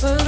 But